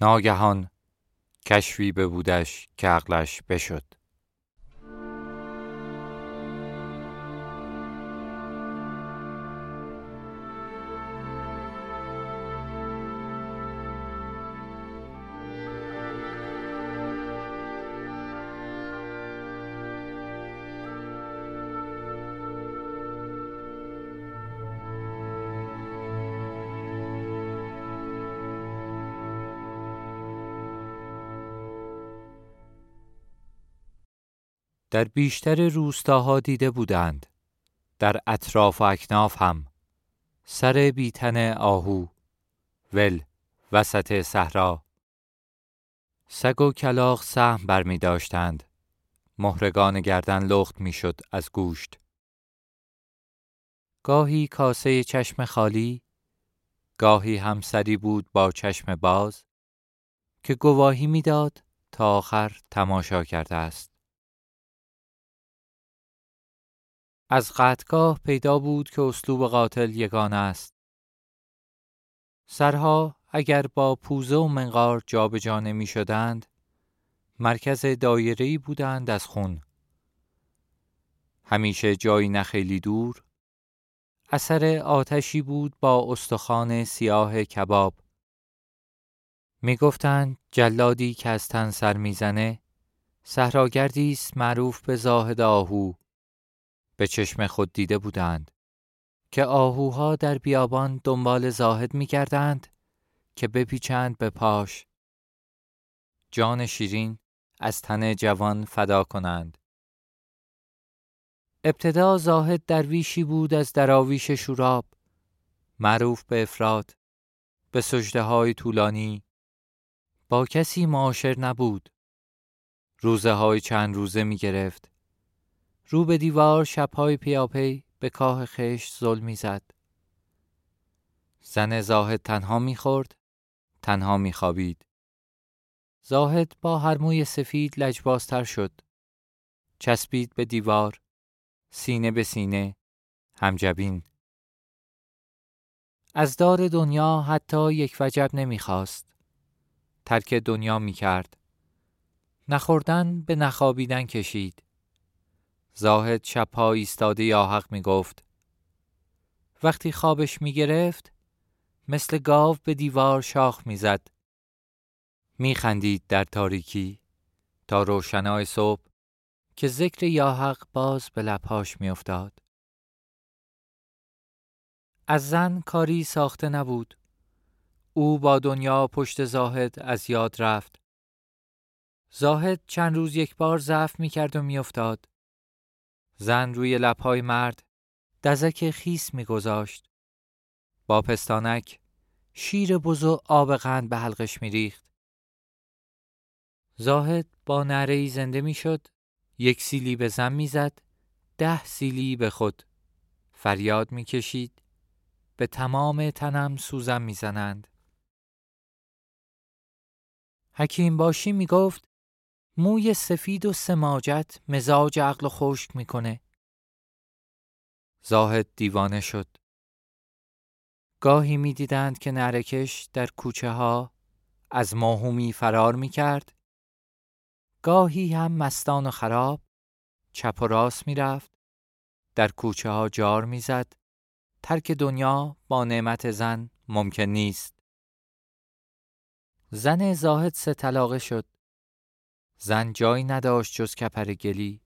ناگهان کشفی بودش که عقلش بشد. در بیشتر روستاها دیده بودند. در اطراف و اکناف هم. سر بیتن آهو. ول. وسط صحرا. سگ و کلاغ سهم بر می داشتند. مهرگان گردن لخت می شد از گوشت. گاهی کاسه چشم خالی گاهی هم سری بود با چشم باز که گواهی می‌داد تا آخر تماشا کرده است. از قطگاه پیدا بود که اسلوب قاتل یگان است. سرها اگر با پوزه و منقار جابجا نمی شدند، مرکز دایره‌ای بودند از خون. همیشه جایی نخیلی دور، اثر آتشی بود با استخوان سیاه کباب. می گفتند جلادی که از تن سر می‌زنه، صحراگردی است معروف به زاهد آهو. به چشم خود دیده بودند که آهوها در بیابان دنبال زاهد می کردند که بپیچند به پاش. جان شیرین از تن جوان فدا کنند. ابتدا زاهد درویشی بود از دراویش شوراب معروف به افراد به سجده های طولانی. با کسی معاشر نبود. روزه های چند روزه می گرفت رو به دیوار شبهای پیاپی به کاه خشت ظلمی زد. زن زاهد تنها می‌خورد، تنها میخوابید. زاهد با هر موی سفید لجبازتر شد. چسبید به دیوار، سینه به سینه، همجبین. از دار دنیا حتی یک وجب نمی‌خواست. ترک دنیا می‌کرد. نخوردن به نخوابیدن کشید. زاهد شبها ایستاده یا حق می گفت. وقتی خوابش می گرفت مثل گاو به دیوار شاخ می زد. می خندید در تاریکی تا روشنای صبح که ذکر یا حق باز به لبهاش می افتاد. از زن کاری ساخته نبود. او با دنیا پشت زاهد از یاد رفت. زاهد چند روز یک بار ضعف می کرد و می افتاد. زن روی لبهای مرد دزک خیس میگذاشت. با پستانک شیر بزو آب قند به حلقش میریخت. زاهد با نره زنده می‌شد. یک سیلی به زن می‌زد. ده سیلی به خود. فریاد می‌کشید. به تمام تنم سوزن می‌زنند. حکیم باشی می‌گفت موی سفید و سماجت مزاج عقل خشک می‌کنه. زاهد دیوانه شد. گاهی می‌دیدند که نرکش در کوچه ها از ماهومی فرار می کرد. گاهی هم مستان و خراب چپ و راست می رفت. در کوچه ها جار می زد. ترک دنیا با نعمت زن ممکن نیست. زن زاهد سه طلاقه شد. زن جایی نداشت جز کپر گلی.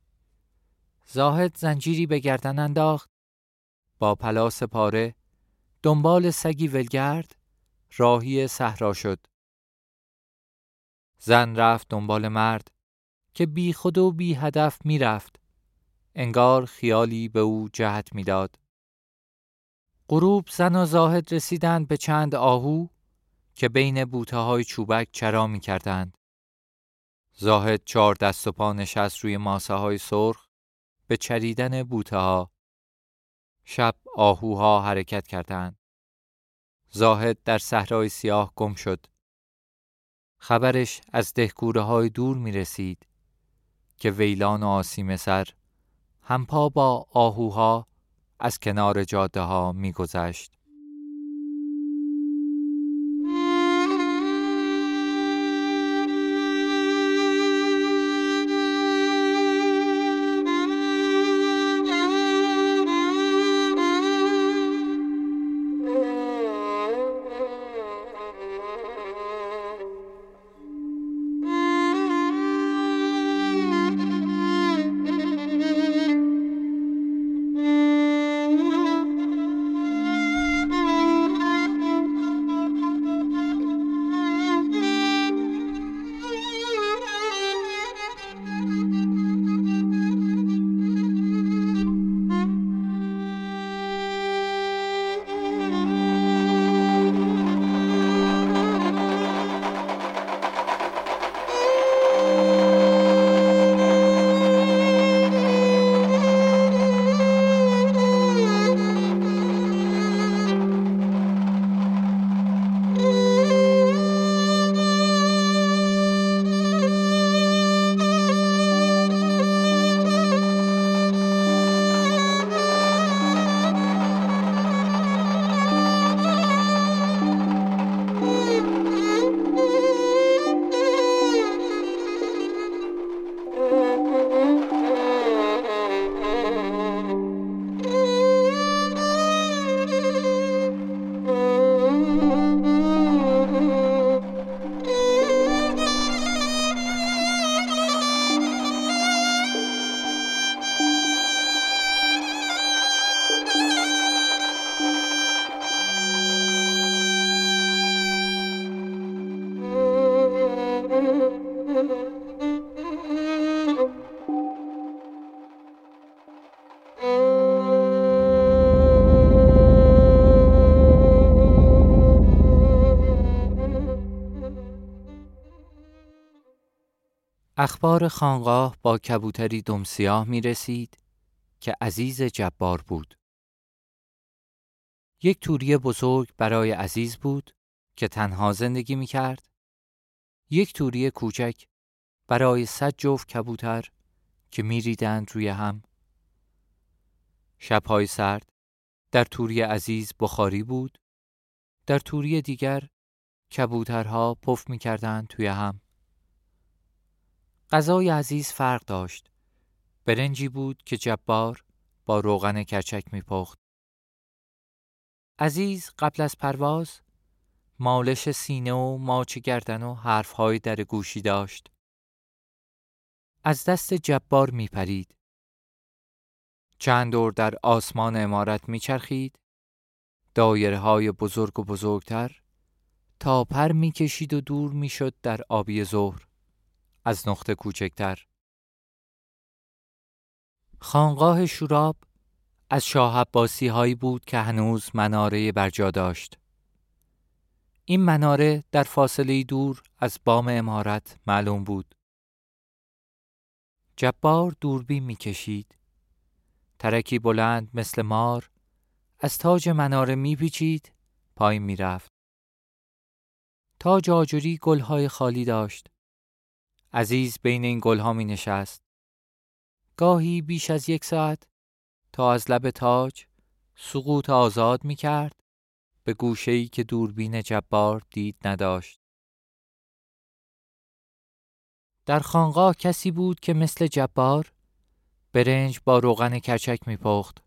زاهد زنجیری به گردن انداخت. با پلاس پاره دنبال سگی ولگرد راهی صحرا شد. زن رفت دنبال مرد که بی خود و بی هدف می رفت. انگار خیالی به او جهت می‌داد. غروب زن و زاهد رسیدند به چند آهو که بین بوته های چوبک چرا می کردند. زاهد چهار دست و پا نشست روی ماسه های سرخ به چریدن بوته ها. شب آهوها حرکت کردند. زاهد در صحرای سیاه گم شد. خبرش از دهکوره های دور می رسید که ویلان و آسیم سر همپا با آهوها از کنار جاده ها می گذشت. اخبار خانقاه با کبوتری دمسیاه می رسید که عزیز جبار بود. یک توری بزرگ برای عزیز بود که تنها زندگی می کرد. یک توری کوچک برای صد جفت کبوتر که می ریدند روی هم. شبهای سرد در توری عزیز بخاری بود. در توری دیگر کبوترها پف می کردند توی هم. غذای عزیز فرق داشت. برنجی بود که جبار با روغن کرچک می پخت. عزیز قبل از پرواز مالش سینه و ماچ گردن و حرفهای در گوشی داشت. از دست جبار می پرید. چند دور در آسمان امارت می چرخید. دایره های بزرگ و بزرگتر تا پر می کشید و دور می شد در آبی ظهر از نقطه کوچکتر. خانقاه شوراب از شاه عباسی هایی بود که هنوز مناره برجا داشت. این مناره در فاصله دور از بام امارت معلوم بود. جبار دوربین می‌کشید. ترکی بلند مثل مار از تاج مناره میپیچید پایین می‌رفت. تاج آجوری گلهای خالی داشت. عزیز بین این گلها می نشست. گاهی بیش از یک ساعت تا از لب تاج سقوط آزاد می کرد به گوشه‌ای که دوربین جبار دید نداشت. در خانقاه کسی بود که مثل جبار برنج با روغن کرچک میپخت.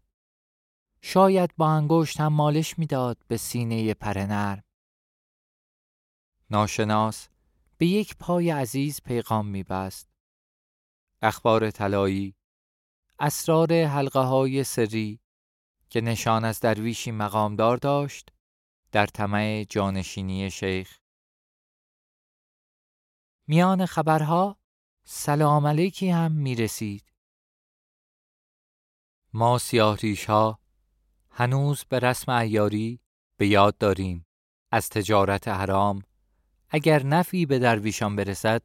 شاید با انگشت هم مالش می‌داد به سینه پرنر. ناشناس به یک پای عزیز پیغام میبست. اخبار طلایی اسرار حلقه های سری که نشان از درویشی مقامدار داشت در طمع جانشینی شیخ میان خبرها سلام علیکی هم می رسید. ما سیاهریش ها هنوز به رسم ایاری به یاد داریم از تجارت حرام اگر نفی به درویشان برسد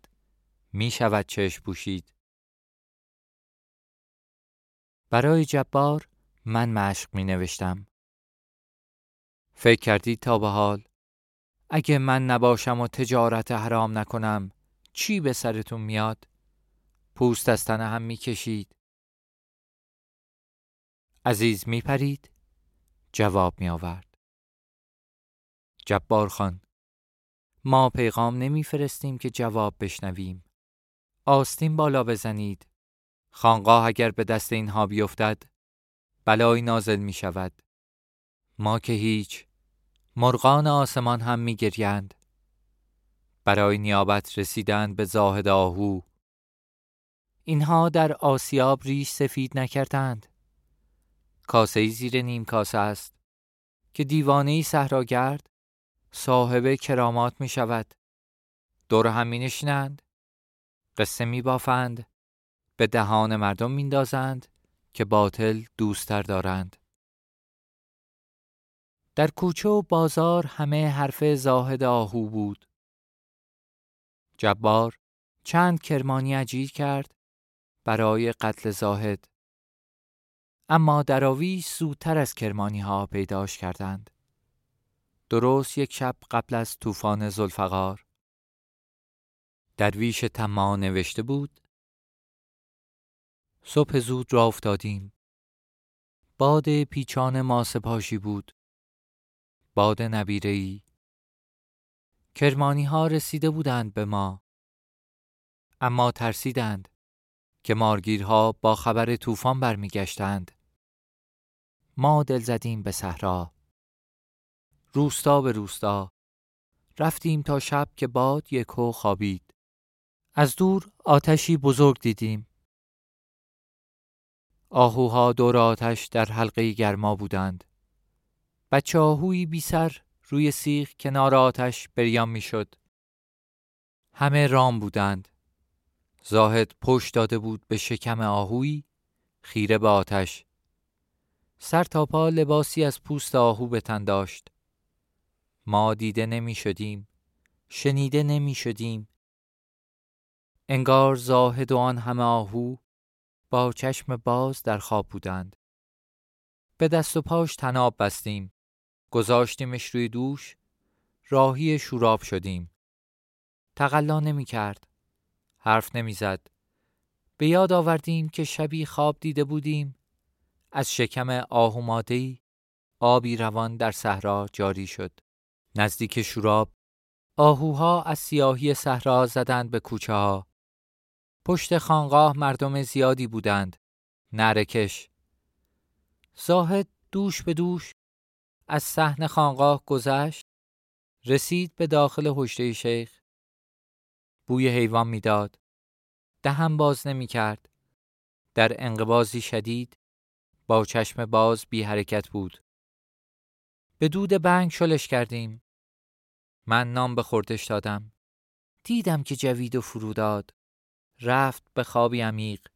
می شود چشم پوشید. برای جبار من مشق می نوشتم. فکر کردید تا به حال اگه من نباشم و تجارت حرام نکنم چی به سرتون میاد؟ پوست از تنه هم می‌کشید. عزیز میپرید؟ جواب می آورد. جبار خان ما پیغام نمیفرستیم که جواب بشنویم. آستین بالا بزنید. خانقاه اگر به دست اینها بیفتد بلایی نازل می شود. ما که هیچ مرغان آسمان هم می گریند. برای نیابت رسیدن به زاهد آهو اینها در آسیاب ریش سفید نکردند کاسه زیر نیم کاسه است که دیوانه صحراگرد صاحب کرامات می شود. دور هم می نشینند. قصه می بافند. به دهان مردم میندازند که باطل دوستتر دارند. در کوچه و بازار همه حرف زاهد آهو بود. جبار چند کرمانی عجیب کرد برای قتل زاهد. اما دراویش زودتر از کرمانی ها پیداش کردند. درست یک شب قبل از طوفان زلفقار درویش تما نوشته بود. صبح زود را افتادیم. باد پیچان ما سپاشی بود. باد نبیرهی کرمانی ها رسیده بودند به ما. اما ترسیدند که مارگیرها با خبر طوفان برمیگشتند. ما دل زدیم به صحرا. روستا به روستا رفتیم تا شب که باد یکو خوابید از دور آتشی بزرگ دیدیم آهوها دور آتش در حلقه گرما بودند بچه آهوی بی سر روی سیخ کنار آتش بریان می‌شد. همه رام بودند. زاهد پشت داده بود به شکم آهوی خیره به آتش. سر تا پا لباسی از پوست آهو به تن داشت. ما دیده نمی شدیم. شنیده نمی شدیم. انگار زاهد و آن همه آهو با چشم باز در خواب بودند. به دست و پاش تناب بستیم. گذاشتیمش روی دوش. راهی شوراب شدیم. تقلا نمی کرد. حرف نمی زد. به یاد آوردیم که شبی خواب دیده بودیم. از شکم آهو آبی روان در صحرا جاری شد. نزدیک شوراب آهوها از سیاهی صحرا زدند به کوچه ها. پشت خانقاه مردم زیادی بودند. نرکش. زاهد دوش به دوش از صحن خانقاه گذشت رسید به داخل حجره شیخ بوی حیوان می‌داد دهم باز نمی کرد در انقبازی شدید با چشم باز بی حرکت بود به دود بنگ شلش کردیم. من نام به خوردش دادم. دیدم که جوید و فروداد. رفت به خوابی عمیق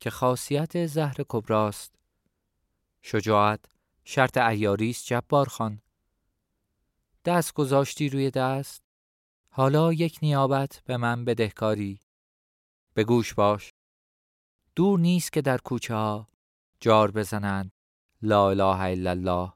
که خاصیت زهر کبراست. شجاعت شرط ایاریست جبار خان. دست گذاشتی روی دست. حالا یک نیابت به من بدهکاری. به گوش باش. دور نیست که در کوچه ها جار بزنند. لا اله الا الله.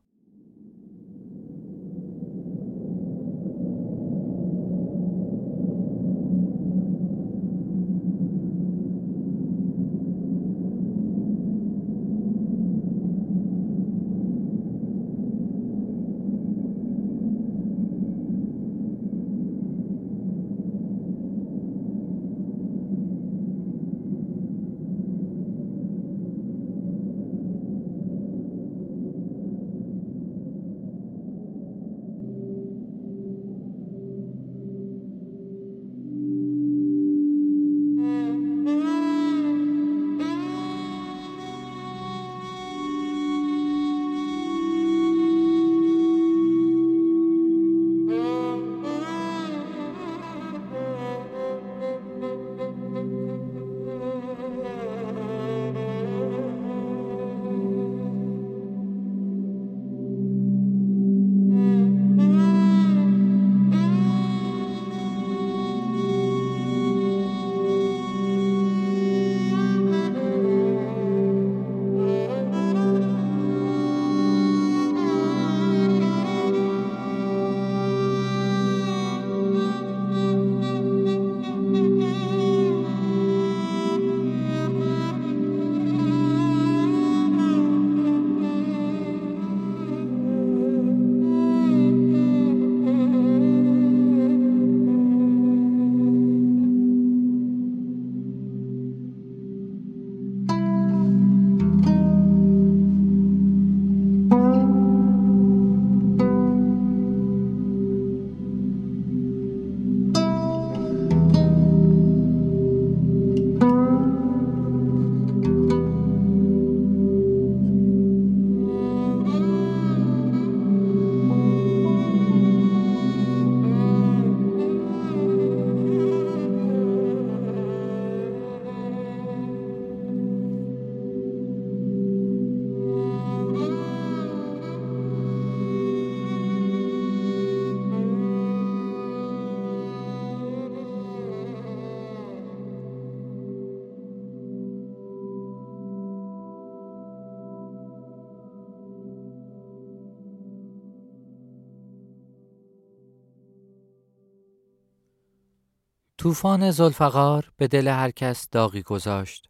طوفان زلفقار به دل هر کس داغی گذاشت.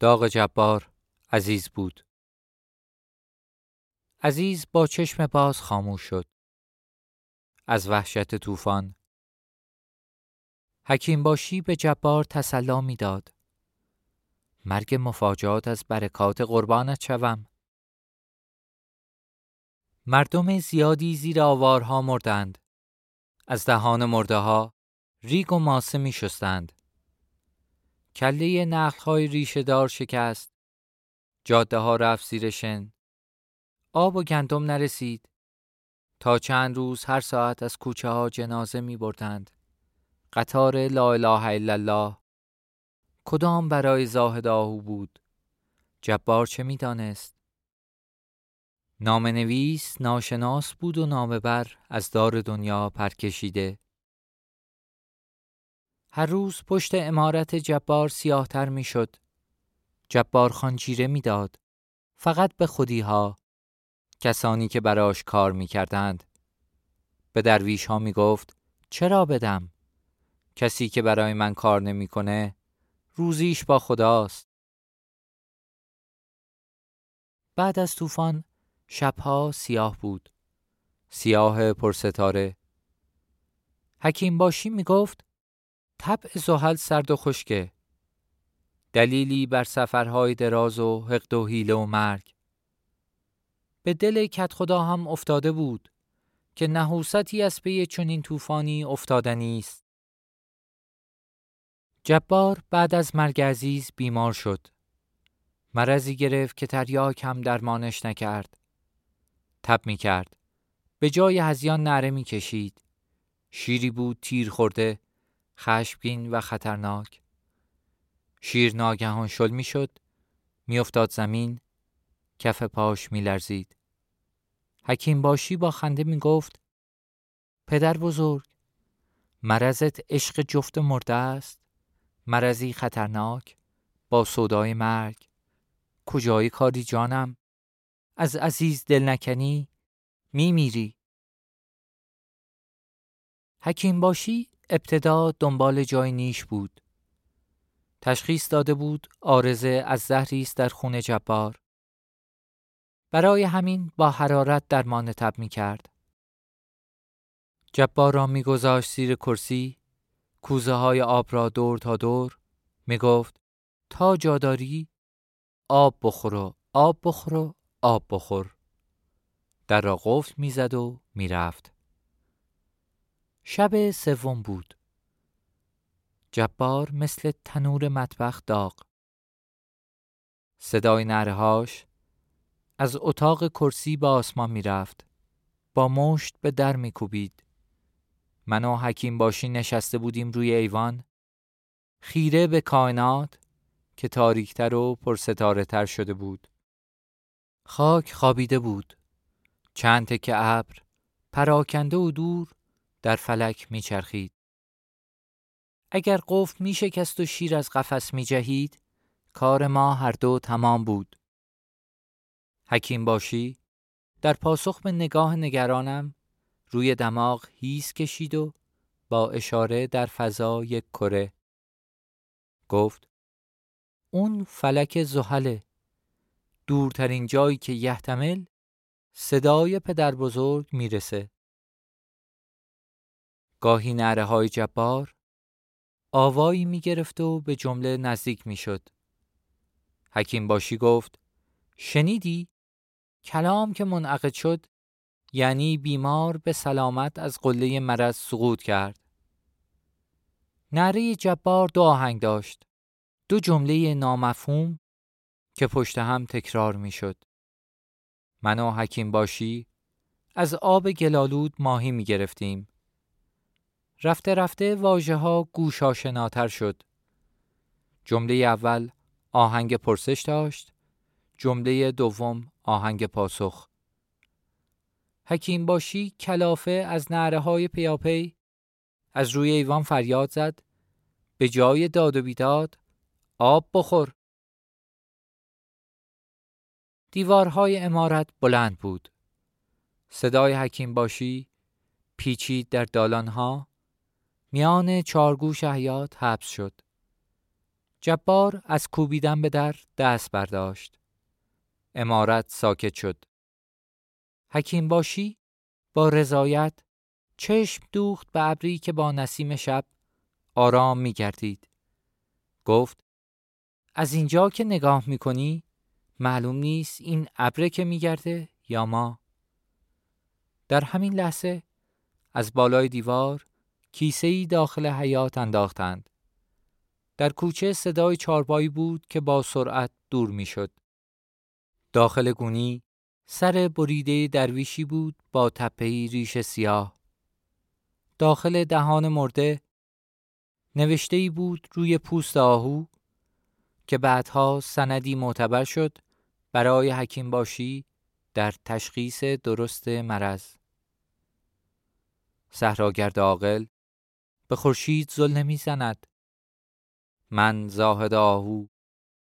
داغ جبار عزیز بود. عزیز با چشم باز خاموش شد. از وحشت طوفان حکیم باشی به جبار تسلا می‌داد. مرگ مفاجات از برکات قربانت شوم. مردم زیادی زیر آوارها مردند. از دهان مرده ها ریگ و ماسه می شستند. کله نخلهای ریشه دار شکست. جاده ها رفت زیر شن. آب و گندم نرسید. تا چند روز هر ساعت از کوچه ها جنازه می بردند. قطار لا اله الا الله کدام برای زاهد آهو بود جبار چه می دانست؟ نام نویس ناشناس بود و نامه بر از دار دنیا پرکشیده هر روز پشت امارت جبار سیاهتر می شد. جبار خان جیره می‌داد. فقط به خودی ها. کسانی که براش کار می کردند. به درویش ها می گفت چرا بدم؟ کسی که برای من کار نمی‌کنه روزیش با خداست. بعد از طوفان شبها سیاه بود. سیاه پرستاره. حکیم باشی می گفت طبع زحل سرد و خشکه. دلیلی بر سفرهای دراز و حقد و حیله و مرگ. به دل کت خدا هم افتاده بود که نحوستی از پی چنین طوفانی افتادنی است. جبار بعد از مرگ عزیز بیمار شد. مرضی گرفت که تریاک هم درمانش نکرد. تب می کرد. به جای هزیان نره می کشید. شیری بود تیر خورده، خشمگین و خطرناک. شیر ناگهان شل می شد، می افتاد زمین، کف پاش می لرزید. حکیم باشی با خنده می گفت پدر بزرگ مرضت عشق جفت مرده است مرضی خطرناک با صدای مرگ کجای کاری جانم از عزیز دل نکنی می میری حکیم باشی ابتدا دنبال جای نیش بود. تشخیص داده بود آرزه از زهری است در خون جبار. برای همین با حرارت درمان تب می کرد. جبار را می گذاشت زیر کرسی کوزه های آب را دور تا دور. می گفت تا جاداری آب بخور و آب بخور و آب بخور. در را قفل می‌زد و می‌رفت شب سوم بود. جبار مثل تنور مطبخ داغ. صدای نرهاش از اتاق کرسی به آسمان می‌رفت. با مشت به در میکوبید. من و حکیم باشی نشسته بودیم روی ایوان. خیره به کائنات که تاریکتر و پرستاره تر شده بود. خاک خوابیده بود. چند تکه ابر پراکنده و دور در فلک میچرخید. اگر قفل می شکست و شیر از قفس می جهید کار ما هر دو تمام بود. حکیم باشی در پاسخ به نگاه نگرانم روی دماغ هیس کشید و با اشاره در فضا یک کره. گفت اون فلک زحله. دورترین جایی که یحتمل صدای پدر بزرگ می‌رسه. گاهی نره های جبار آوایی می‌گرفت و به جمله نزدیک می‌شد حکیم باشی گفت شنیدی کلام که منعقد شد یعنی بیمار به سلامت از قله مرض سقوط کرد. نره جبار دو آهنگ داشت. دو جمله نامفهوم که پشت هم تکرار می شد. من و حکیم باشی از آب گلالود ماهی می گرفتیم. رفته رفته واجه ها گوش آشناتر شد. جمله اول آهنگ پرسش داشت. جمله دوم آهنگ پاسخ. حکیم باشی کلافه از نعره های پیاپی. از روی ایوان فریاد زد. به جای داد و بیداد آب بخور. دیوارهای امارت بلند بود. صدای حکیم باشی پیچید در دالانها. میان چارگوش حیات حبس شد جبار از کوبیدن به در دست برداشت امارت ساکت شد. حکیم باشی با رضایت چشم دوخت به ابری که با نسیم شب آرام می گردید. گفت از اینجا که نگاه می کنی معلوم نیست این ابره که می گرده یا ما. در همین لحظه از بالای دیوار کیسه داخل حیات انداختند. در کوچه صدای چاربایی بود که با سرعت دور می شد. داخل گونی سر بریده درویشی بود با تپهی ریش سیاه. داخل دهان مرده نوشته بود روی پوست آهو که بعدها سندی معتبر شد برای حکیم باشی در تشخیص درست مرض. صحراگرد عاقل به خورشید زل نمی‌زند من زاهد آهو.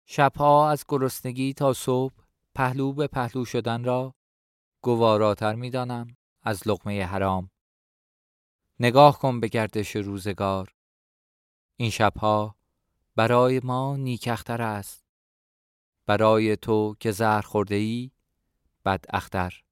شبها از گرسنگی تا صبح پهلو به پهلو شدن را گواراتر می دانم از لقمه حرام. نگاه کن به گردش روزگار. این شبها برای ما نیکختر است. برای تو که زهر خورده ای بد اختر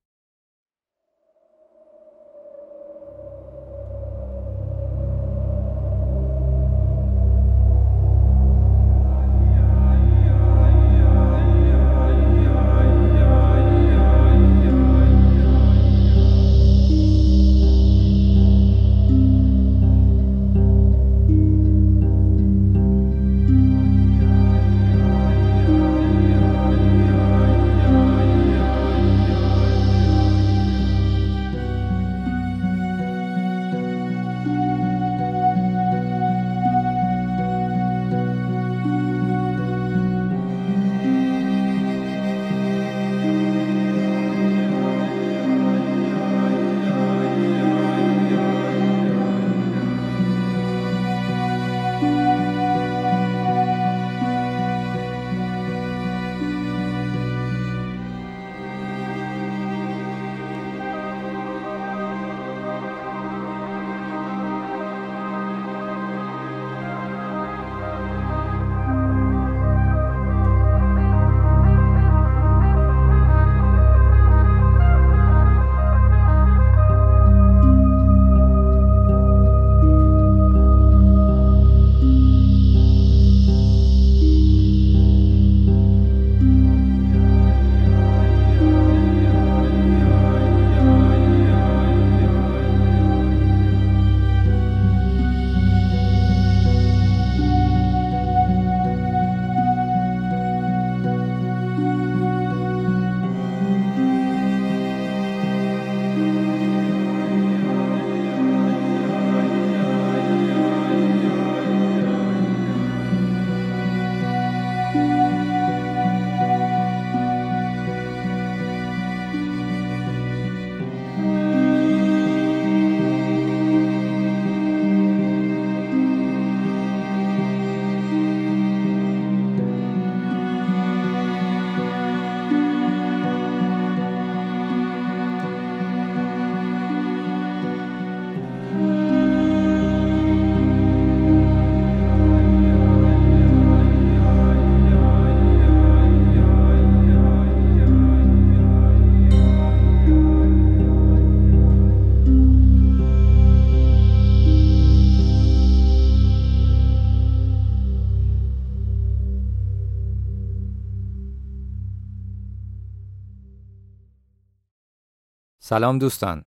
سلام دوستان.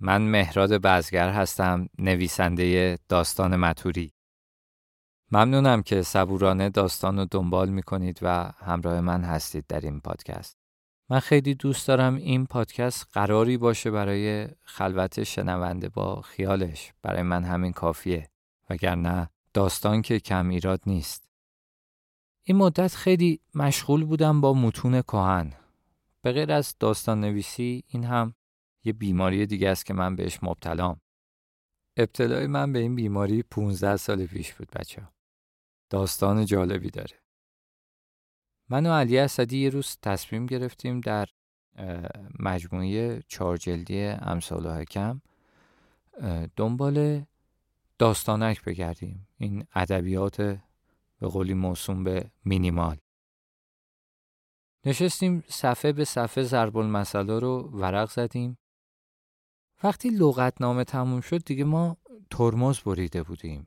من مهراد بزگر هستم نویسنده داستان متوری. ممنونم که صبورانه داستان رو دنبال می کنید و همراه من هستید در این پادکست. من خیلی دوست دارم این پادکست قراری باشه برای خلوت شنونده با خیالش. برای من همین کافیه وگرنه داستان که کم ایراد نیست. این مدت خیلی مشغول بودم با متون کهن. به غیر از داستان نویسی این هم یه بیماری دیگه است که من بهش مبتلام. ابتلای من به این بیماری 15 سال پیش بود بچه داستان جالبی داره. من و علی اسدی یه روز تصمیم گرفتیم در مجموعه چهار جلدی امثال و حکم دنبال داستانک بگردیم این ادبیات به قولی موسوم به مینیمال نشستیم صفحه به صفحه ضرب المثلا رو ورق زدیم. وقتی لغتنامه تموم شد دیگه ما ترمز بریده بودیم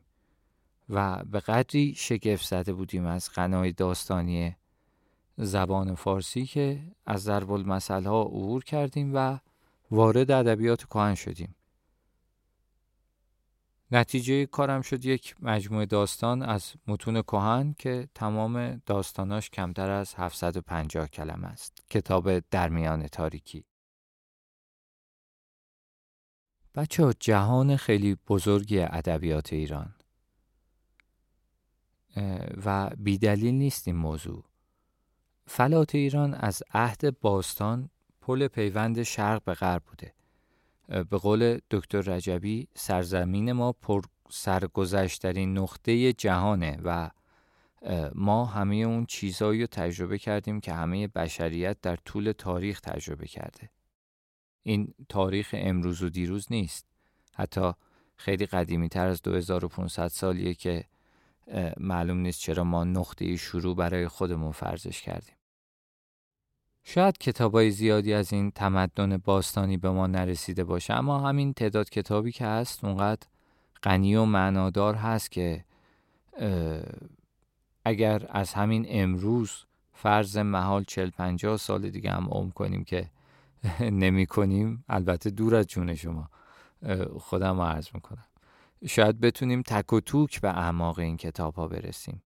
و به قدری شگفت زده بودیم از غنای داستانی زبان فارسی که از ضرب المثل ها عبور کردیم و وارد ادبیات کهن شدیم. نتیجه کارم شد یک مجموعه داستان از متون کهن که تمام داستاناش کمتر از 750 کلمه است. کتاب درمیان تاریکی. بچه جهان خیلی بزرگی ادبیات ایران. و بیدلیل نیست این موضوع. فلات ایران از عهد باستان پل پیوند شرق به غرب بوده. به قول دکتر رجبی سرزمین ما پر سرگذشترین نقطه جهانه و ما همه اون چیزهایی رو تجربه کردیم که همه بشریت در طول تاریخ تجربه کرده. این تاریخ امروز و دیروز نیست. حتی خیلی قدیمی تر از 2500 سالیه که معلوم نیست چرا ما نقطه شروع برای خودمون فرضش کردیم. شاید کتابای زیادی از این تمدن باستانی به ما نرسیده باشه اما همین تعداد کتابی که هست اونقدر غنی و معنادار هست که اگر از همین امروز فرض محال چل پنجاه سال دیگه هم عمر کنیم که نمی کنیم البته دور از جون شما خودم عرض می‌کنم. شاید بتونیم تک و توک به اعماق این کتاب ها برسیم.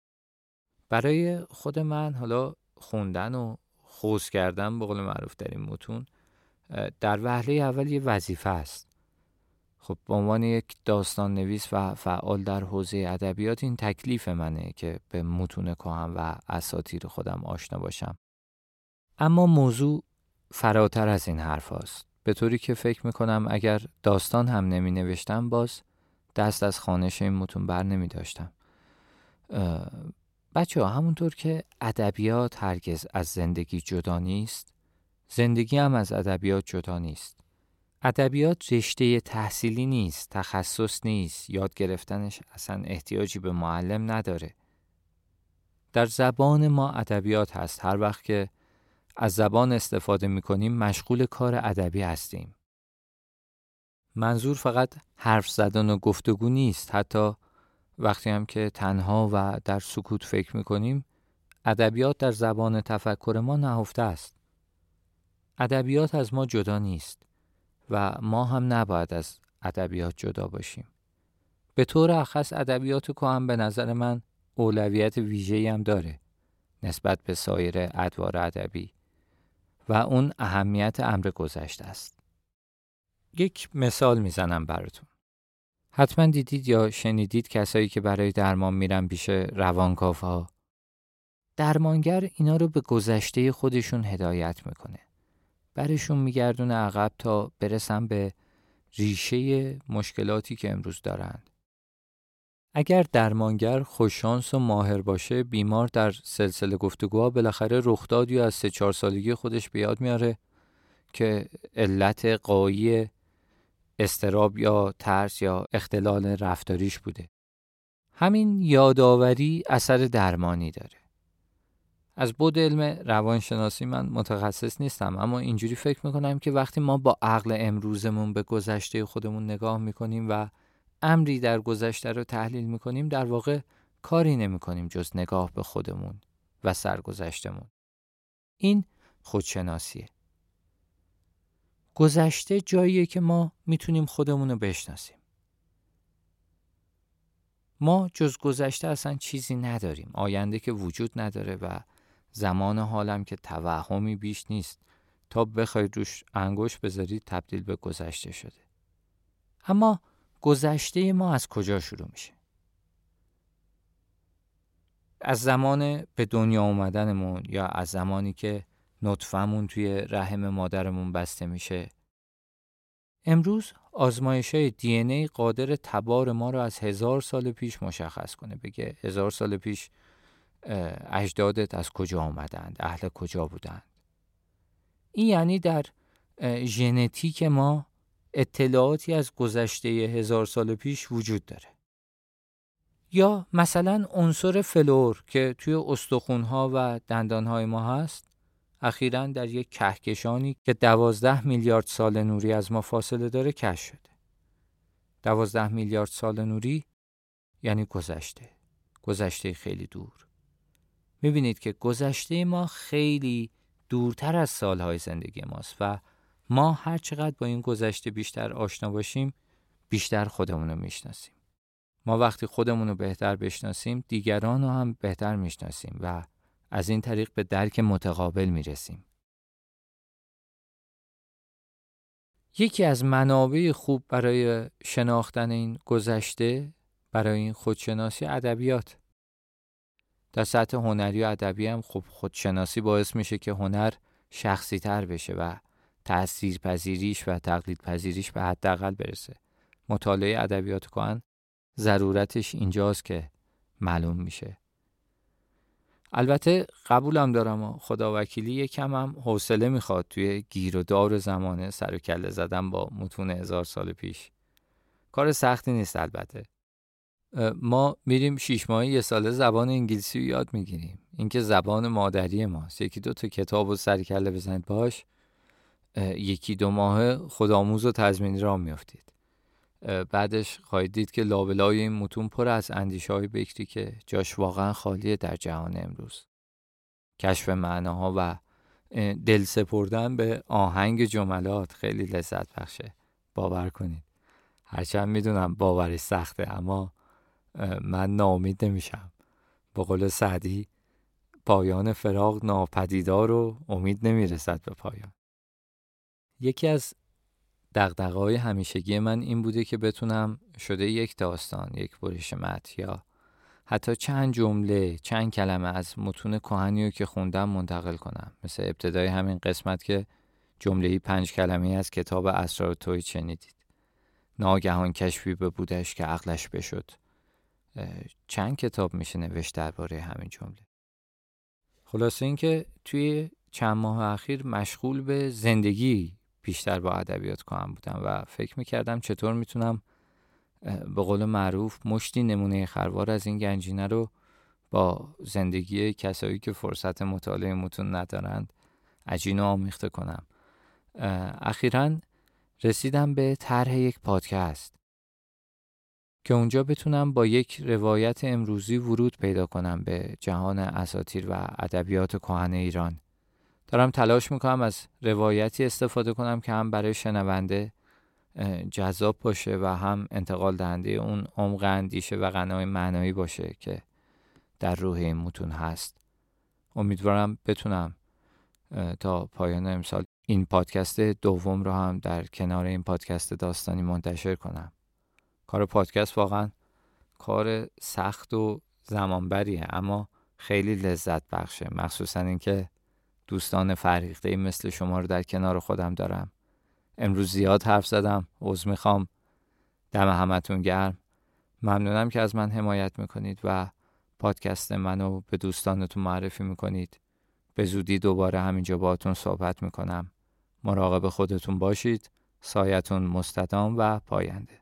برای خود من حالا خوندن و خوز کردن به قول معروف در این متون در وهله اول یه وظیفه است. خب به عنوان یک داستان نویس و فعال در حوزه ادبیات این تکلیف منه که به متون کهن و اساتیر خودم آشنا باشم. اما موضوع فراتر از این حرف هست. به طوری که فکر می‌کنم اگر داستان هم نمی نوشتم باز دست از خانش این متون بر نمی داشتم بچه ها همونطور که ادبیات هرگز از زندگی جدا نیست زندگی هم از ادبیات جدا نیست. ادبیات رشته تحصیلی نیست تخصص نیست یاد گرفتنش اصلا احتیاجی به معلم نداره. در زبان ما ادبیات هست. هر وقت که از زبان استفاده می کنیم مشغول کار ادبی هستیم. منظور فقط حرف زدن و گفتگو نیست. حتی وقتی هم که تنها و در سکوت فکر می کنیم ادبیات در زبان تفکر ما نهفته است. ادبیات از ما جدا نیست و ما هم نباید از ادبیات جدا باشیم. به طور اخص ادبیات کهن به نظر من اولویت ویژه‌ای هم داره نسبت به سایر ادوار ادبی و اون اهمیت امر گذشته است. یک مثال می‌زنم براتون. حتما دیدید یا شنیدید کسایی که برای درمان میرن پیش روانکاوها؟ درمانگر اینا رو به گذشته خودشون هدایت می‌کنه. برشون میگردونه عقب تا برسن به ریشه مشکلاتی که امروز دارند. اگر درمانگر خوششانس و ماهر باشه بیمار در سلسله گفتگوها بالاخره رخدادی از سه چهار سالگی خودش بیاد میاره که علت قایی استراب یا ترس یا اختلال رفتاریش بوده. همین یادآوری اثر درمانی داره. از بود علم روانشناسی من متخصص نیستم اما اینجوری فکر می‌کنم که وقتی ما با عقل امروزمون به گذشته خودمون نگاه می‌کنیم و امری در گذشته رو تحلیل می‌کنیم در واقع کاری نمی‌کنیم جز نگاه به خودمون و سرگذشتمون. این خودشناسیه. گذشته جاییه که ما می‌تونیم خودمون رو بشناسیم. ما جز گذشته اصلا چیزی نداریم. آینده که وجود نداره و زمان حالم که توهمی بیش نیست. تا بخواید روش انگوش بذارید تبدیل به گذشته شده. اما گذشته ما از کجا شروع میشه؟ از زمان به دنیا اومدنمون یا از زمانی که نطفمون توی رحم مادرمون بسته میشه. امروز آزمایش های دی ای قادر تبار ما رو از هزار سال پیش مشخص کنه بگه هزار سال پیش اجدادت از کجا آمدند؟ اهل کجا بودند؟ این یعنی در ژنتیک ما اطلاعاتی از گذشته هزار سال پیش وجود داره. یا مثلا عنصر فلور که توی استخونها و دندانهای ما هست اخیرا در یک کهکشانی که دوازده میلیارد سال نوری از ما فاصله داره کش شده. دوازده میلیارد سال نوری یعنی گذشته. گذشته خیلی دور. می‌بینید که گذشته ما خیلی دورتر از سالهای زندگی ماست و ما هر چقدر با این گذشته بیشتر آشنا باشیم بیشتر خودمون رو می‌شناسیم. ما وقتی خودمون رو بهتر بشناسیم دیگران رو هم بهتر می‌شناسیم و از این طریق به درک متقابل می‌رسیم. یکی از منابع خوب برای شناختن این گذشته برای این خودشناسی ادبیات. در سطح هنری و ادبی هم خب خودشناسی باعث میشه که هنر شخصی تر بشه و تأثیر پذیریش و تقلید پذیریش به حداقل برسه. مطالعه ادبیات کهن ضرورتش اینجاست که معلوم میشه. البته قبولم دارم خدا وکیلی یکم هم حوصله می‌خواد توی گیر و دار زمانه سر و کله زدن با متون هزار سال پیش. کار سختی نیست البته. ما میریم شیش ماهی یه ساله زبان انگلیسی رو یاد می‌گیریم. اینکه زبان مادری ماست. یکی دو تا کتاب و سر کله بزنید باش یکی دو ماه خودآموز و تضمینی را میافتید. بعدش خواهید دید که لابلای این متون پر از اندیشه های بکری که جاش واقعا خالیه در جهان امروز. کشف معناها و دل سپردن به آهنگ جملات خیلی لذت بخشه. باور کنید. هرچند می‌دونم باوری سخته اما من ناامید نمیشم. با قول سعدی پایان فراغ ناپدیدار و امید نمی‌رسد به پایان. یکی از دقدقه همیشگی من این بوده که بتونم شده یک داستان یک بریش مت یا حتی چند جمله چند کلمه از متون کهنی که خوندم منتقل کنم. مثل ابتدای همین قسمت که جمله پنج کلمه از کتاب اسرار توی شنیدید ناگهان کشفی به بودش که عقلش بشد. چند کتاب میشه نوشت درباره همین جمله؟ خلاصه اینکه توی چند ماه اخیر مشغول به زندگی بیشتر با ادبیات کنم بودم و فکر می‌کردم چطور می‌تونم به قول معروف مشتی نمونه خروار از این گنجینه رو با زندگی کسایی که فرصت مطالعه متون ندارند عجین و آمیخته کنم. اخیرا رسیدم به طرح یک پادکست که اونجا بتونم با یک روایت امروزی ورود پیدا کنم به جهان اساتیر و ادبیات کهن ایران. دارم تلاش می‌کنم از روایتی استفاده کنم که هم برای شنونده جذاب باشه و هم انتقال دهنده اون عمق اندیشه و غنای معنایی باشه که در روح این متون هست. امیدوارم بتونم تا پایان امسال این پادکست دوم رو هم در کنار این پادکست داستانی منتشر کنم. کار پادکست واقعا کار سخت و زمانبریه اما خیلی لذت بخشه. مخصوصا اینکه دوستان فریخته مثل شما رو در کنار خودم دارم. امروز زیاد حرف زدم عوض می‌خوام. دم همتون گرم. ممنونم که از من حمایت می‌کنید و پادکست منو به دوستانتون معرفی می‌کنید. به زودی دوباره همینجا باهاتون صحبت می‌کنم. مراقب خودتون باشید. سایتون مستدام و پاینده.